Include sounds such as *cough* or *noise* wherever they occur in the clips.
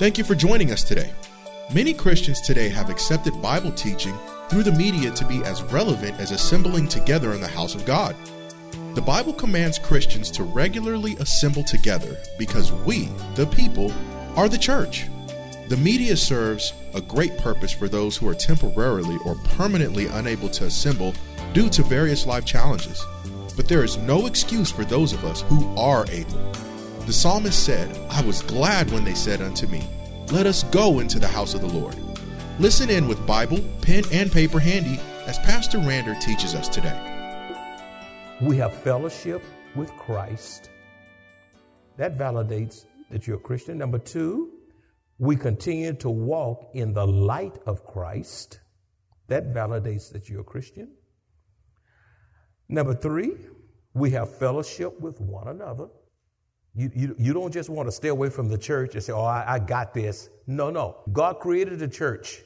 Thank you for joining us today. Many Christians today have accepted Bible teaching through the media to be as relevant as assembling together in the house of God. The Bible commands Christians to regularly assemble together because we, the people, are the church. The media serves a great purpose for those who are temporarily or permanently unable to assemble due to various life challenges. But there is no excuse for those of us who are able. The psalmist said, I was glad when they said unto me, Let us go into the house of the Lord. Listen in with Bible, pen, and paper handy as Pastor Rander teaches us today. We have fellowship with Christ. That validates that you're a Christian. Number two, we continue to walk in the light of Christ. That validates that you're a Christian. Number three, we have fellowship with one another. You, you, you don't just want to stay away from the church and say, oh, I, I got this. No, no. God created the church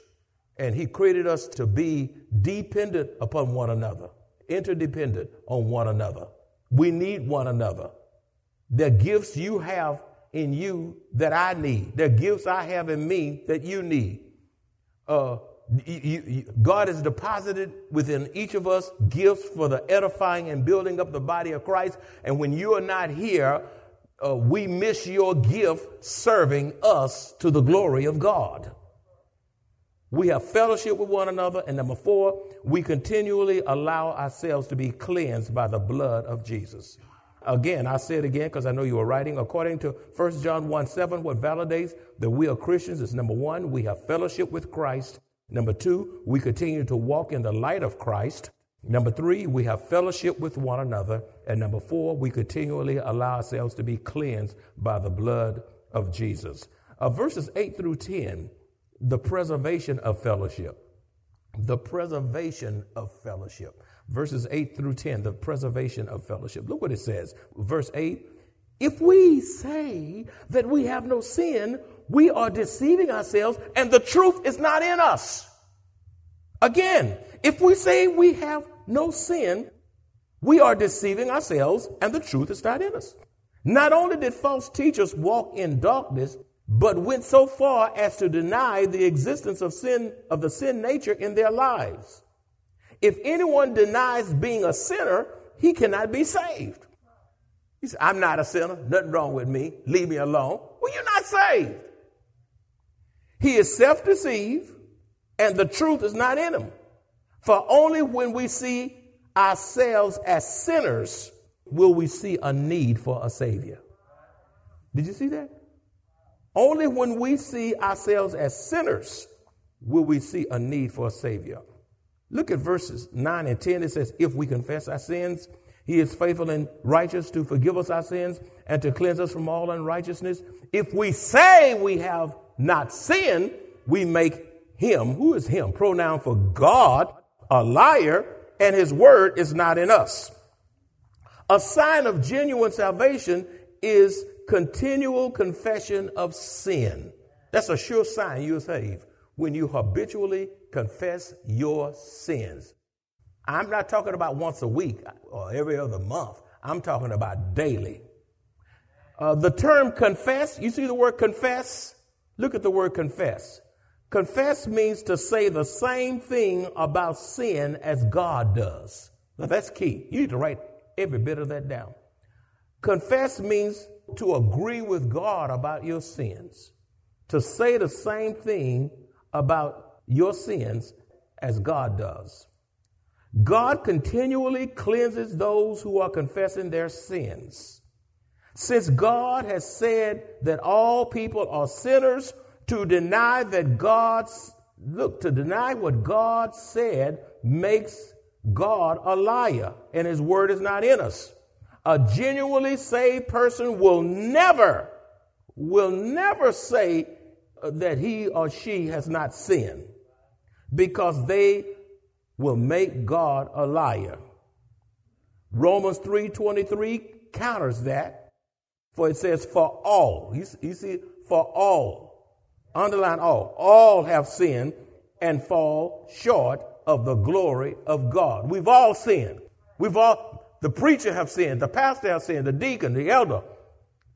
and He created us to be dependent upon one another interdependent on one another. We need one another. The gifts you have in you that I need, the gifts I have in me that you need. Uh, you, you, God has deposited within each of us gifts for the edifying and building up the body of Christ. And when you are not here, uh, we miss your gift serving us to the glory of God. We have fellowship with one another. And number four, we continually allow ourselves to be cleansed by the blood of Jesus. Again, I say it again because I know you are writing. According to 1 John 1 7, what validates that we are Christians is number one, we have fellowship with Christ. Number two, we continue to walk in the light of Christ. Number three, we have fellowship with one another. And number four, we continually allow ourselves to be cleansed by the blood of Jesus. Uh, verses 8 through 10 the preservation of fellowship. The preservation of fellowship. Verses 8 through 10, the preservation of fellowship. Look what it says. Verse 8 If we say that we have no sin, we are deceiving ourselves and the truth is not in us. Again, if we say we have no sin, we are deceiving ourselves and the truth is not in us. Not only did false teachers walk in darkness, but went so far as to deny the existence of sin, of the sin nature in their lives. If anyone denies being a sinner, he cannot be saved. He said, I'm not a sinner, nothing wrong with me, leave me alone. Well, you're not saved. He is self deceived, and the truth is not in him. For only when we see ourselves as sinners will we see a need for a Savior. Did you see that? Only when we see ourselves as sinners will we see a need for a Savior. Look at verses 9 and 10. It says, If we confess our sins, He is faithful and righteous to forgive us our sins and to cleanse us from all unrighteousness. If we say we have not sinned, we make Him, who is Him, pronoun for God, a liar, and His word is not in us. A sign of genuine salvation is continual confession of sin. That's a sure sign you're saved when you habitually confess your sins. I'm not talking about once a week or every other month. I'm talking about daily. Uh, the term confess, you see the word confess? Look at the word confess. Confess means to say the same thing about sin as God does. Now that's key. You need to write every bit of that down. Confess means to agree with God about your sins, to say the same thing about your sins as God does. God continually cleanses those who are confessing their sins. Since God has said that all people are sinners, to deny that God's, look, to deny what God said makes God a liar, and his word is not in us. A genuinely saved person will never, will never say uh, that he or she has not sinned because they will make God a liar. Romans 3:23 counters that. For it says, for all. You, you see, for all. Underline all. All have sinned and fall short of the glory of God. We've all sinned. We've all, the preacher have sinned, the pastor have sinned, the deacon, the elder,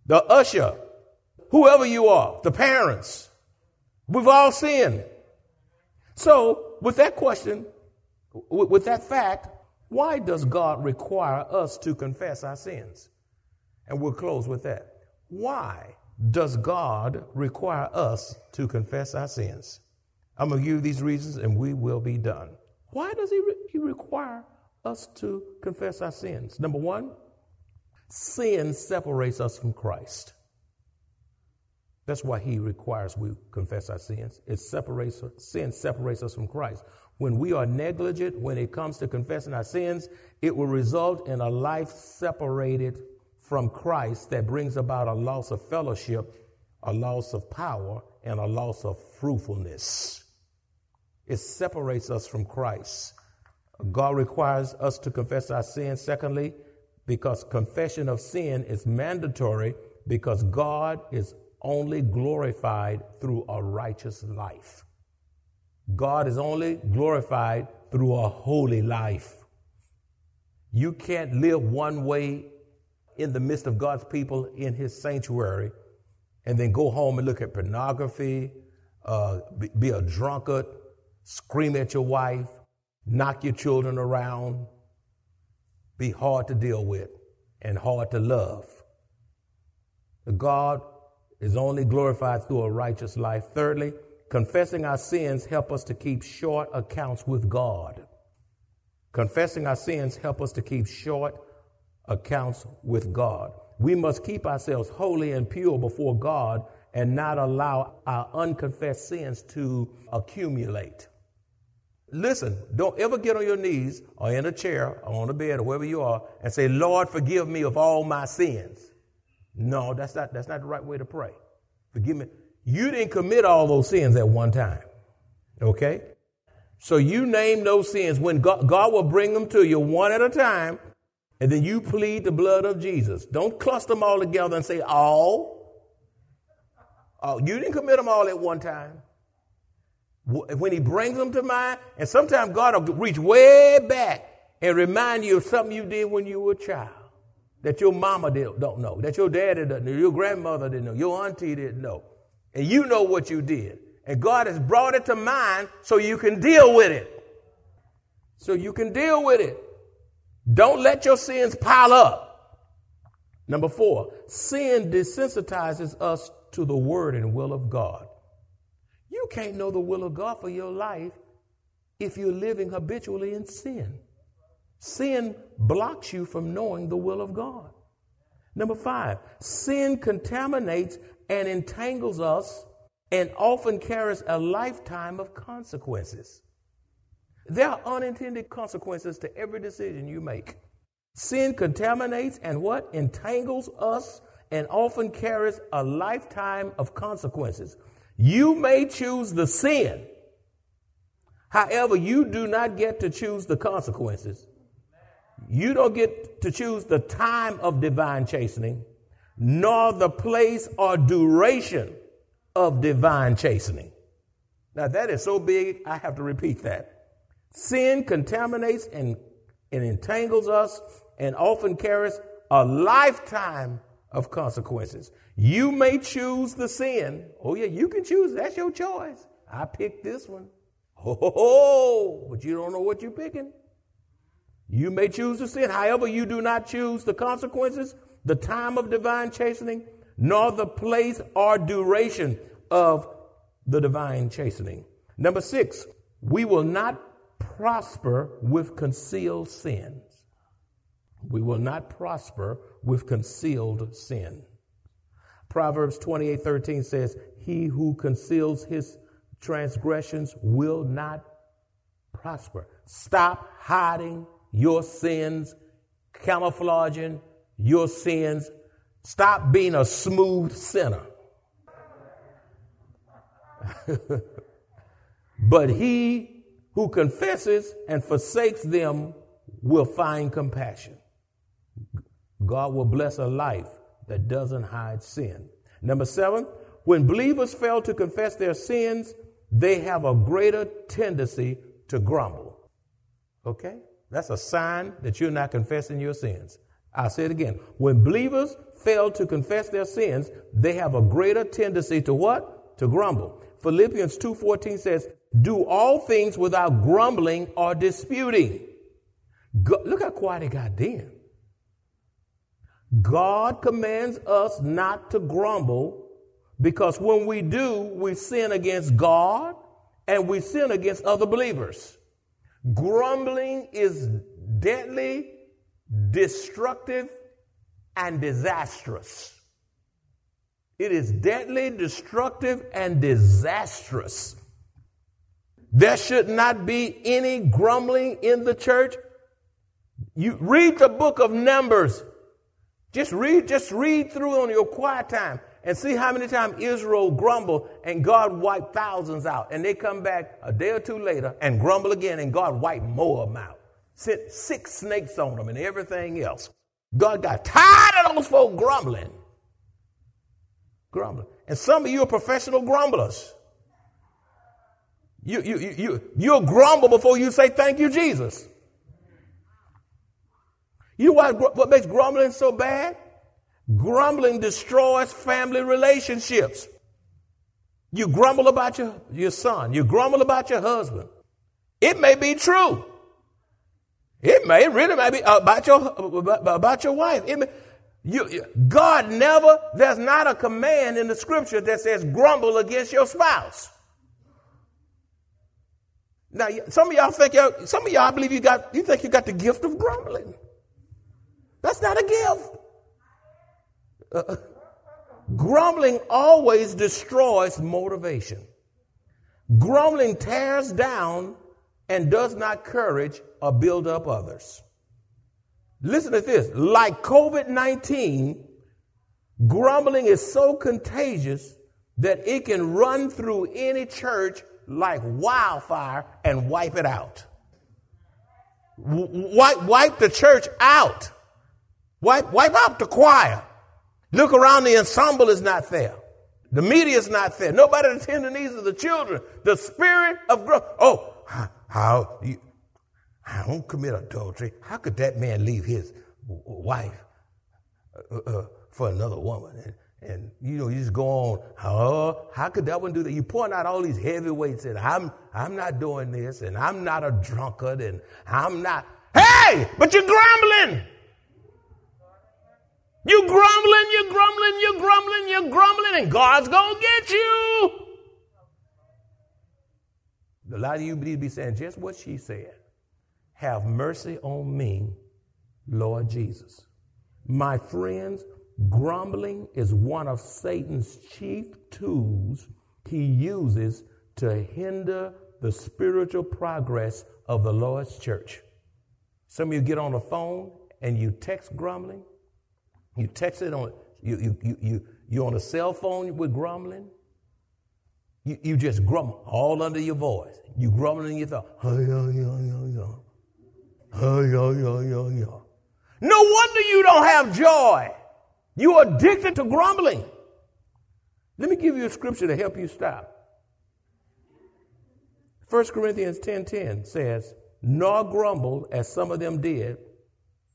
the usher, whoever you are, the parents. We've all sinned. So, with that question, with that fact, why does God require us to confess our sins? And we'll close with that. Why does God require us to confess our sins? I'm going to give you these reasons and we will be done. Why does He, re- he require us to confess our sins? Number one, sin separates us from Christ. That's why He requires we confess our sins. It separates sin separates us from Christ. When we are negligent when it comes to confessing our sins, it will result in a life separated from Christ that brings about a loss of fellowship, a loss of power, and a loss of fruitfulness. It separates us from Christ. God requires us to confess our sin. Secondly, because confession of sin is mandatory because God is only glorified through a righteous life. God is only glorified through a holy life. You can't live one way in the midst of God's people in his sanctuary and then go home and look at pornography, uh, be, be a drunkard, scream at your wife, knock your children around, be hard to deal with and hard to love. God is only glorified through a righteous life. Thirdly, Confessing our sins help us to keep short accounts with God. Confessing our sins help us to keep short accounts with God. We must keep ourselves holy and pure before God and not allow our unconfessed sins to accumulate. Listen, don't ever get on your knees or in a chair or on a bed or wherever you are and say, Lord, forgive me of all my sins. No, that's not, that's not the right way to pray. Forgive me. You didn't commit all those sins at one time. Okay? So you name those sins when God, God, will bring them to you one at a time, and then you plead the blood of Jesus. Don't cluster them all together and say, all. Oh, you didn't commit them all at one time. When he brings them to mind, and sometimes God will reach way back and remind you of something you did when you were a child that your mama did, don't know, that your daddy doesn't know, your grandmother didn't know, your auntie didn't know and you know what you did. And God has brought it to mind so you can deal with it. So you can deal with it. Don't let your sins pile up. Number four, sin desensitizes us to the word and will of God. You can't know the will of God for your life if you're living habitually in sin. Sin blocks you from knowing the will of God. Number five, sin contaminates and entangles us and often carries a lifetime of consequences. There are unintended consequences to every decision you make. Sin contaminates and what? Entangles us and often carries a lifetime of consequences. You may choose the sin. However, you do not get to choose the consequences. You don't get to choose the time of divine chastening nor the place or duration of divine chastening. Now, that is so big, I have to repeat that. Sin contaminates and, and entangles us and often carries a lifetime of consequences. You may choose the sin. Oh, yeah, you can choose. That's your choice. I picked this one. Oh, but you don't know what you're picking. You may choose the sin. However, you do not choose the consequences the time of divine chastening, nor the place or duration of the divine chastening. Number six, we will not prosper with concealed sins. We will not prosper with concealed sin. Proverbs 28 13 says, He who conceals his transgressions will not prosper. Stop hiding your sins, camouflaging your sins. Stop being a smooth sinner. *laughs* but he who confesses and forsakes them will find compassion. God will bless a life that doesn't hide sin. Number seven, when believers fail to confess their sins, they have a greater tendency to grumble. Okay? That's a sign that you're not confessing your sins. I'll say it again. When believers fail to confess their sins, they have a greater tendency to what? To grumble. Philippians 2:14 says, "Do all things without grumbling or disputing." Go, look how quiet it got then. God commands us not to grumble because when we do, we sin against God and we sin against other believers. Grumbling is deadly, destructive, and disastrous. It is deadly, destructive, and disastrous. There should not be any grumbling in the church. You read the book of Numbers. Just read, just read through on your quiet time and see how many times Israel grumbled and God wiped thousands out. And they come back a day or two later and grumble again and God wiped more of them out. Sent six snakes on them and everything else. God got tired of those folk grumbling. Grumbling. And some of you are professional grumblers. You, you, you, you, you'll grumble before you say thank you, Jesus. You know what, what makes grumbling so bad? Grumbling destroys family relationships. You grumble about your, your son. You grumble about your husband. It may be true. It may really may be uh, about your about your wife. May, you, God never. There's not a command in the scripture that says grumble against your spouse. Now, some of y'all think y'all, some of y'all believe you got you think you got the gift of grumbling. That's not a gift. Uh, grumbling always destroys motivation. Grumbling tears down and does not courage or build up others. Listen to this like COVID 19, grumbling is so contagious that it can run through any church like wildfire and wipe it out. Wipe, wipe the church out. Wipe, wipe out the choir. Look around, the ensemble is not there. The media is not there. Nobody attending these are the children. The spirit of growth. Oh, how, you, I don't commit adultery. How could that man leave his wife uh, uh, for another woman? And, you know, you just go on. Oh, how could that one do that? You point out all these heavyweights and I'm I'm not doing this and I'm not a drunkard and I'm not. Hey, but you're grumbling. You grumbling, you grumbling, you grumbling, you grumbling, and God's gonna get you. A lot of you need to be saying just what she said. Have mercy on me, Lord Jesus. My friends, grumbling is one of Satan's chief tools he uses to hinder the spiritual progress of the Lord's church. Some of you get on the phone and you text grumbling. You text it on, you, you, you, you, you on a cell phone with grumbling. You, you just grumble all under your voice. You grumbling in your thought. No wonder you don't have joy. You're addicted to grumbling. Let me give you a scripture to help you stop. 1 Corinthians 10:10 10, says, "Nor grumble as some of them did,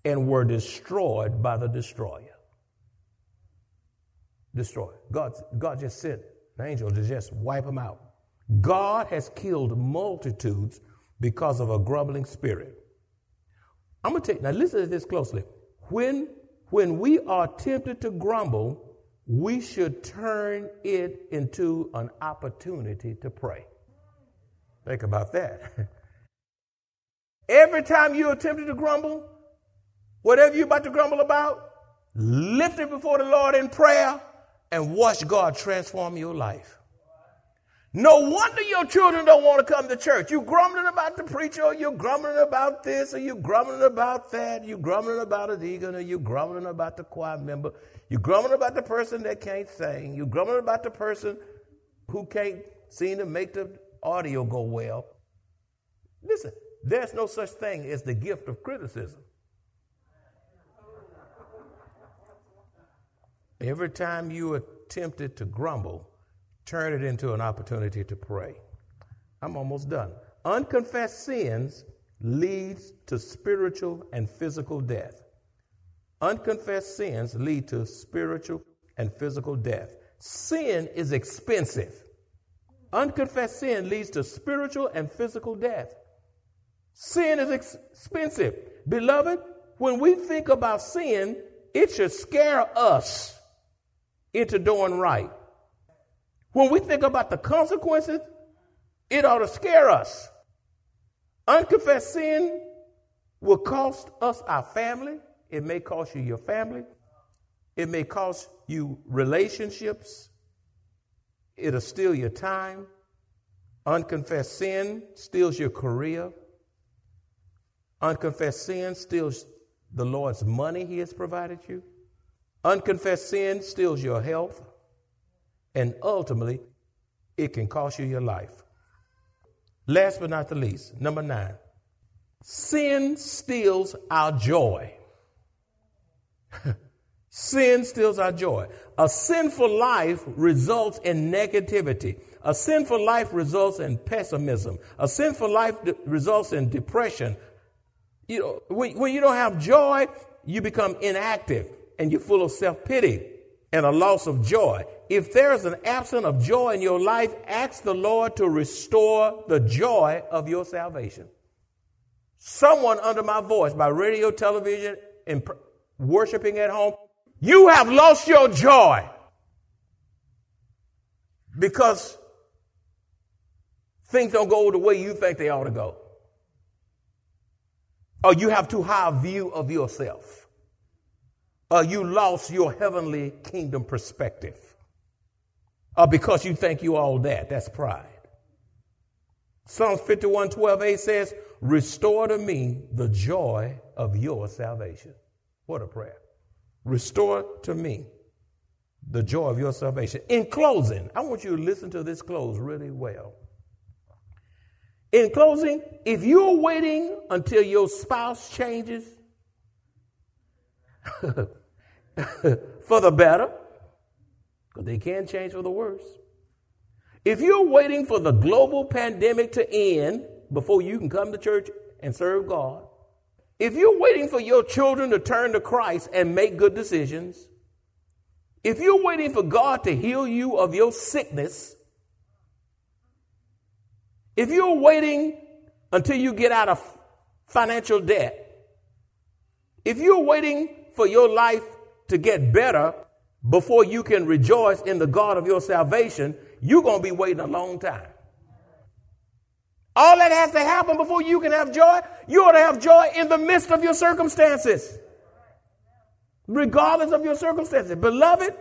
and were destroyed by the destroyer." destroy. God, God just sent an angel to just wipe them out. God has killed multitudes because of a grumbling spirit. I'm going to take, now listen to this closely. When, when we are tempted to grumble, we should turn it into an opportunity to pray. Think about that. *laughs* Every time you're tempted to grumble, whatever you're about to grumble about, lift it before the Lord in prayer and watch God transform your life. No wonder your children don't want to come to church. You grumbling about the preacher, or you grumbling about this, or you grumbling about that, you grumbling about a deacon, or you grumbling about the choir member, you grumbling about the person that can't sing, you grumbling about the person who can't seem to make the audio go well. Listen, there's no such thing as the gift of criticism. Every time you are tempted to grumble, turn it into an opportunity to pray. I'm almost done. Unconfessed sins leads to spiritual and physical death. Unconfessed sins lead to spiritual and physical death. Sin is expensive. Unconfessed sin leads to spiritual and physical death. Sin is expensive. Beloved, when we think about sin, it should scare us into doing right. When we think about the consequences, it ought to scare us. Unconfessed sin will cost us our family. It may cost you your family. It may cost you relationships. It'll steal your time. Unconfessed sin steals your career. Unconfessed sin steals the Lord's money He has provided you. Unconfessed sin steals your health. And ultimately, it can cost you your life. Last but not the least, number nine, sin steals our joy. *laughs* sin steals our joy. A sinful life results in negativity. A sinful life results in pessimism. A sinful life de- results in depression. You know, when, when you don't have joy, you become inactive and you're full of self pity and a loss of joy. If there is an absence of joy in your life, ask the Lord to restore the joy of your salvation. Someone under my voice, by radio, television, and worshiping at home, you have lost your joy because things don't go the way you think they ought to go. Or you have too high a view of yourself. Or you lost your heavenly kingdom perspective. Or because you think you're all that. That's pride. Psalms 51 12 8 says, Restore to me the joy of your salvation. What a prayer. Restore to me the joy of your salvation. In closing, I want you to listen to this close really well. In closing, if you're waiting until your spouse changes *laughs* *laughs* for the better, because they can change for the worse. If you're waiting for the global pandemic to end before you can come to church and serve God, if you're waiting for your children to turn to Christ and make good decisions, if you're waiting for God to heal you of your sickness, if you're waiting until you get out of financial debt, if you're waiting for your life to get better before you can rejoice in the God of your salvation, you're going to be waiting a long time. All that has to happen before you can have joy, you ought to have joy in the midst of your circumstances, regardless of your circumstances. Beloved,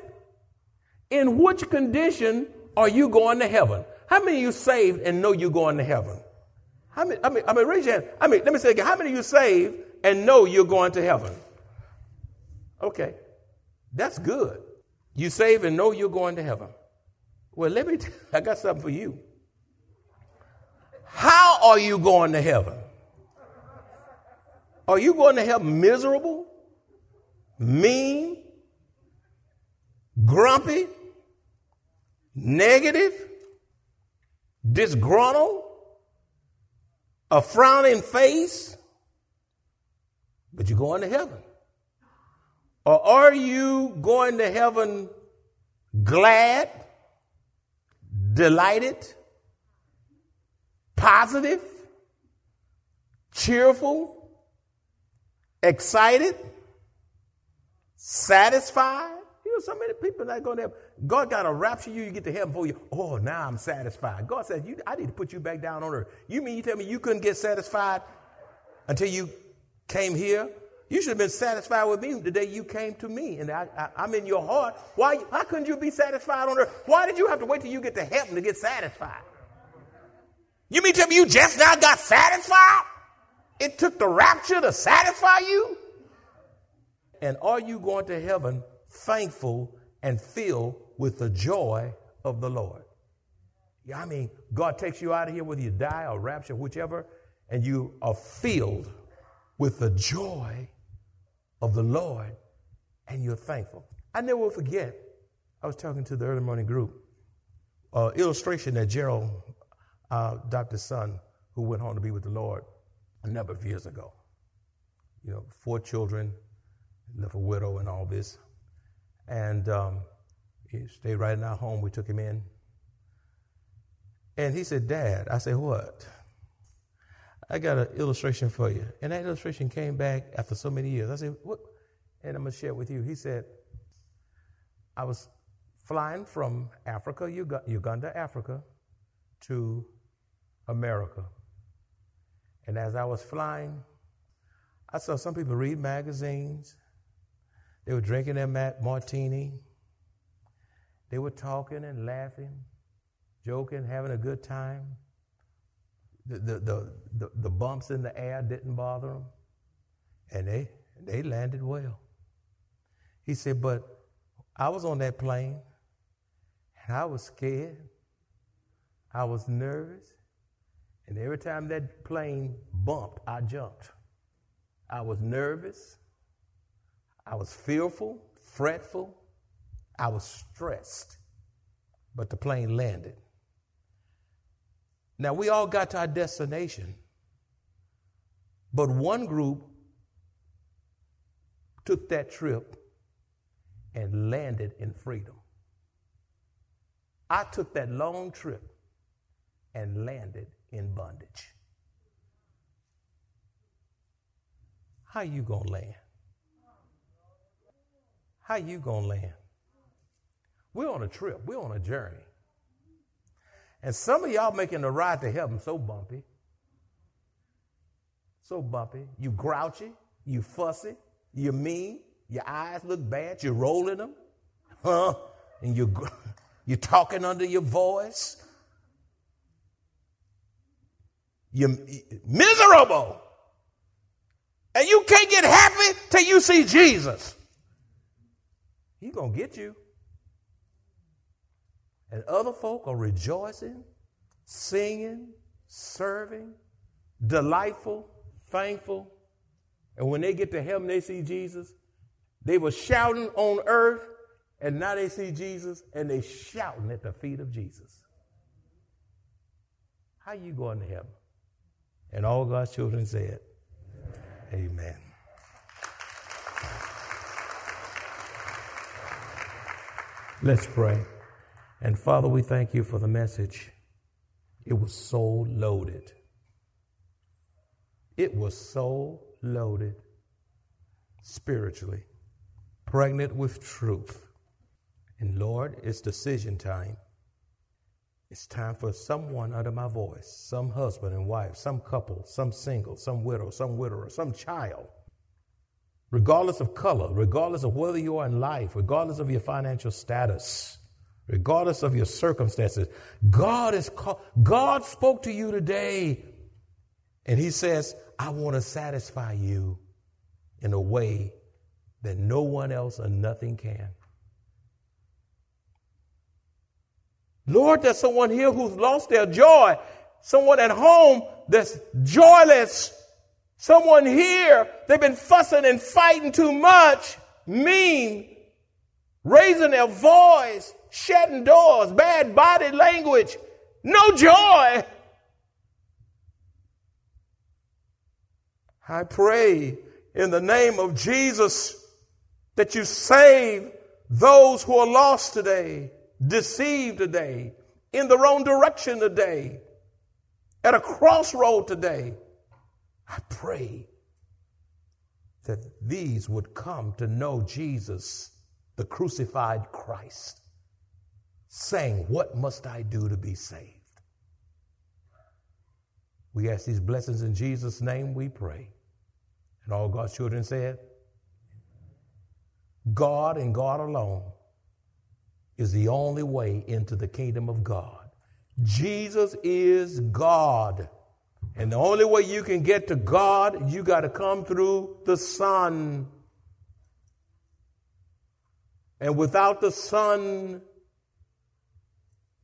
in which condition are you going to heaven? How many of you saved and know you're going to heaven? How many, I mean, I mean, raise your hand. I mean, let me say again. How many of you saved and know you're going to heaven? Okay. That's good. You save and know you're going to heaven. Well, let me, t- *laughs* I got something for you. How are you going to heaven? Are you going to heaven miserable, mean, grumpy, negative, disgruntled, a frowning face, but you're going to heaven? Or are you going to heaven glad, delighted, positive, cheerful, excited, satisfied? You know, so many people not going to heaven. God got to rapture you, you get to heaven for you. Oh, now I'm satisfied. God says, you, I need to put you back down on earth. You mean you tell me you couldn't get satisfied until you came here? You should have been satisfied with me the day you came to me, and I, am in your heart. Why? How couldn't you be satisfied on earth? Why did you have to wait till you get to heaven to get satisfied? You mean tell me you just now got satisfied? It took the rapture to satisfy you? And are you going to heaven thankful and filled with the joy of the Lord? Yeah, I mean, God takes you out of here whether you die or rapture, whichever, and you are filled with the joy of the Lord and you're thankful. I never will forget, I was talking to the early morning group, uh, illustration that Gerald, uh, Dr. Son, who went home to be with the Lord a number of years ago. You know, four children, left a widow and all this. And um, he stayed right in our home. We took him in. And he said, Dad, I said, what? I got an illustration for you. And that illustration came back after so many years. I said, what? And I'm going to share it with you. He said, I was flying from Africa, Uganda, Africa, to America. And as I was flying, I saw some people read magazines. They were drinking their martini. They were talking and laughing, joking, having a good time. The, the, the, the, bumps in the air didn't bother them. And they, they landed well. He said, but I was on that plane and I was scared. I was nervous. And every time that plane bumped, I jumped. I was nervous. I was fearful, fretful. I was stressed. But the plane landed. Now, we all got to our destination, but one group took that trip and landed in freedom. I took that long trip and landed in bondage. How you going to land? How you going to land? We're on a trip. We're on a journey. And some of y'all making the ride to heaven so bumpy. So bumpy. You grouchy. You fussy. You mean. Your eyes look bad. You're rolling them. Huh? And you're, *laughs* you're talking under your voice. You're miserable. And you can't get happy till you see Jesus. He's going to get you. And other folk are rejoicing, singing, serving, delightful, thankful. And when they get to heaven, they see Jesus. They were shouting on earth, and now they see Jesus, and they shouting at the feet of Jesus. How you going to heaven? And all God's children said, Amen. Let's pray. And Father, we thank you for the message. It was so loaded. It was so loaded spiritually, pregnant with truth. And Lord, it's decision time. It's time for someone under my voice, some husband and wife, some couple, some single, some widow, some widower, some child, regardless of color, regardless of whether you are in life, regardless of your financial status, regardless of your circumstances. God is call- God spoke to you today and he says, I want to satisfy you in a way that no one else or nothing can. Lord, there's someone here who's lost their joy. Someone at home that's joyless. Someone here, they've been fussing and fighting too much, mean, raising their voice, shutting doors, bad body language, no joy. I pray in the name of Jesus that you save those who are lost today deceived today, in the wrong direction today, at a crossroad today, I pray that these would come to know Jesus, the crucified Christ, saying, What must I do to be saved? We ask these blessings in Jesus' name, we pray. And all God's children said, God and God alone is the only way into the kingdom of God. Jesus is God. And the only way you can get to God, you got to come through the Son. And without the Son,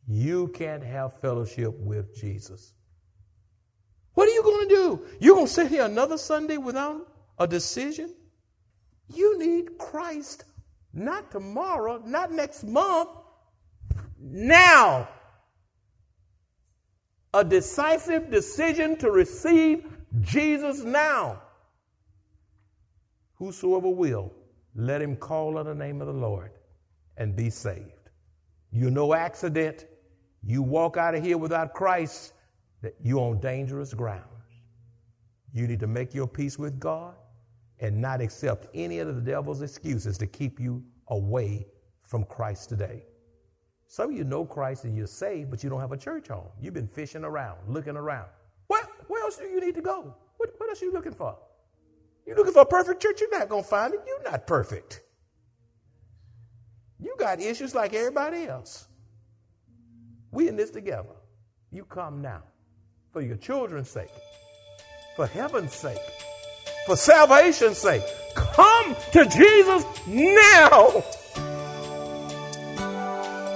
you can't have fellowship with Jesus. What are you going to do? You're going to sit here another Sunday without a decision? You need Christ not tomorrow, not next month, now. A decisive decision to receive Jesus now. Whosoever will, let him call on the name of the Lord and be saved. You're no accident. You walk out of here without Christ, that you're on dangerous grounds. You need to make your peace with God and not accept any of the devil's excuses to keep you away from Christ today. Some of you know Christ and you're saved, but you don't have a church home. You've been fishing around, looking around. Where, where else do you need to go? What, what else are you looking for? You're looking for a perfect church, you're not going to find it. You're not perfect. You got issues like everybody else. We in this together. You come now for your children's sake, for heaven's sake, for salvation's sake. Come to Jesus now.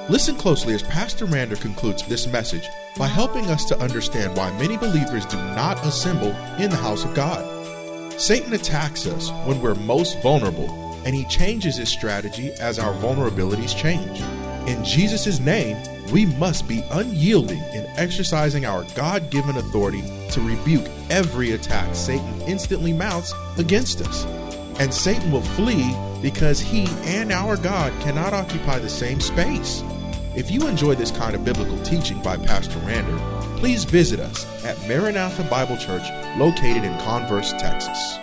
Listen closely as Pastor Rander concludes this message by helping us to understand why many believers do not assemble in the house of God. Satan attacks us when we're most vulnerable, and he changes his strategy as our vulnerabilities change. In Jesus' name, we must be unyielding in exercising our God given authority to rebuke every attack Satan instantly mounts against us. And Satan will flee because he and our God cannot occupy the same space. If you enjoy this kind of biblical teaching by Pastor Rander, please visit us at Maranatha Bible Church located in Converse, Texas.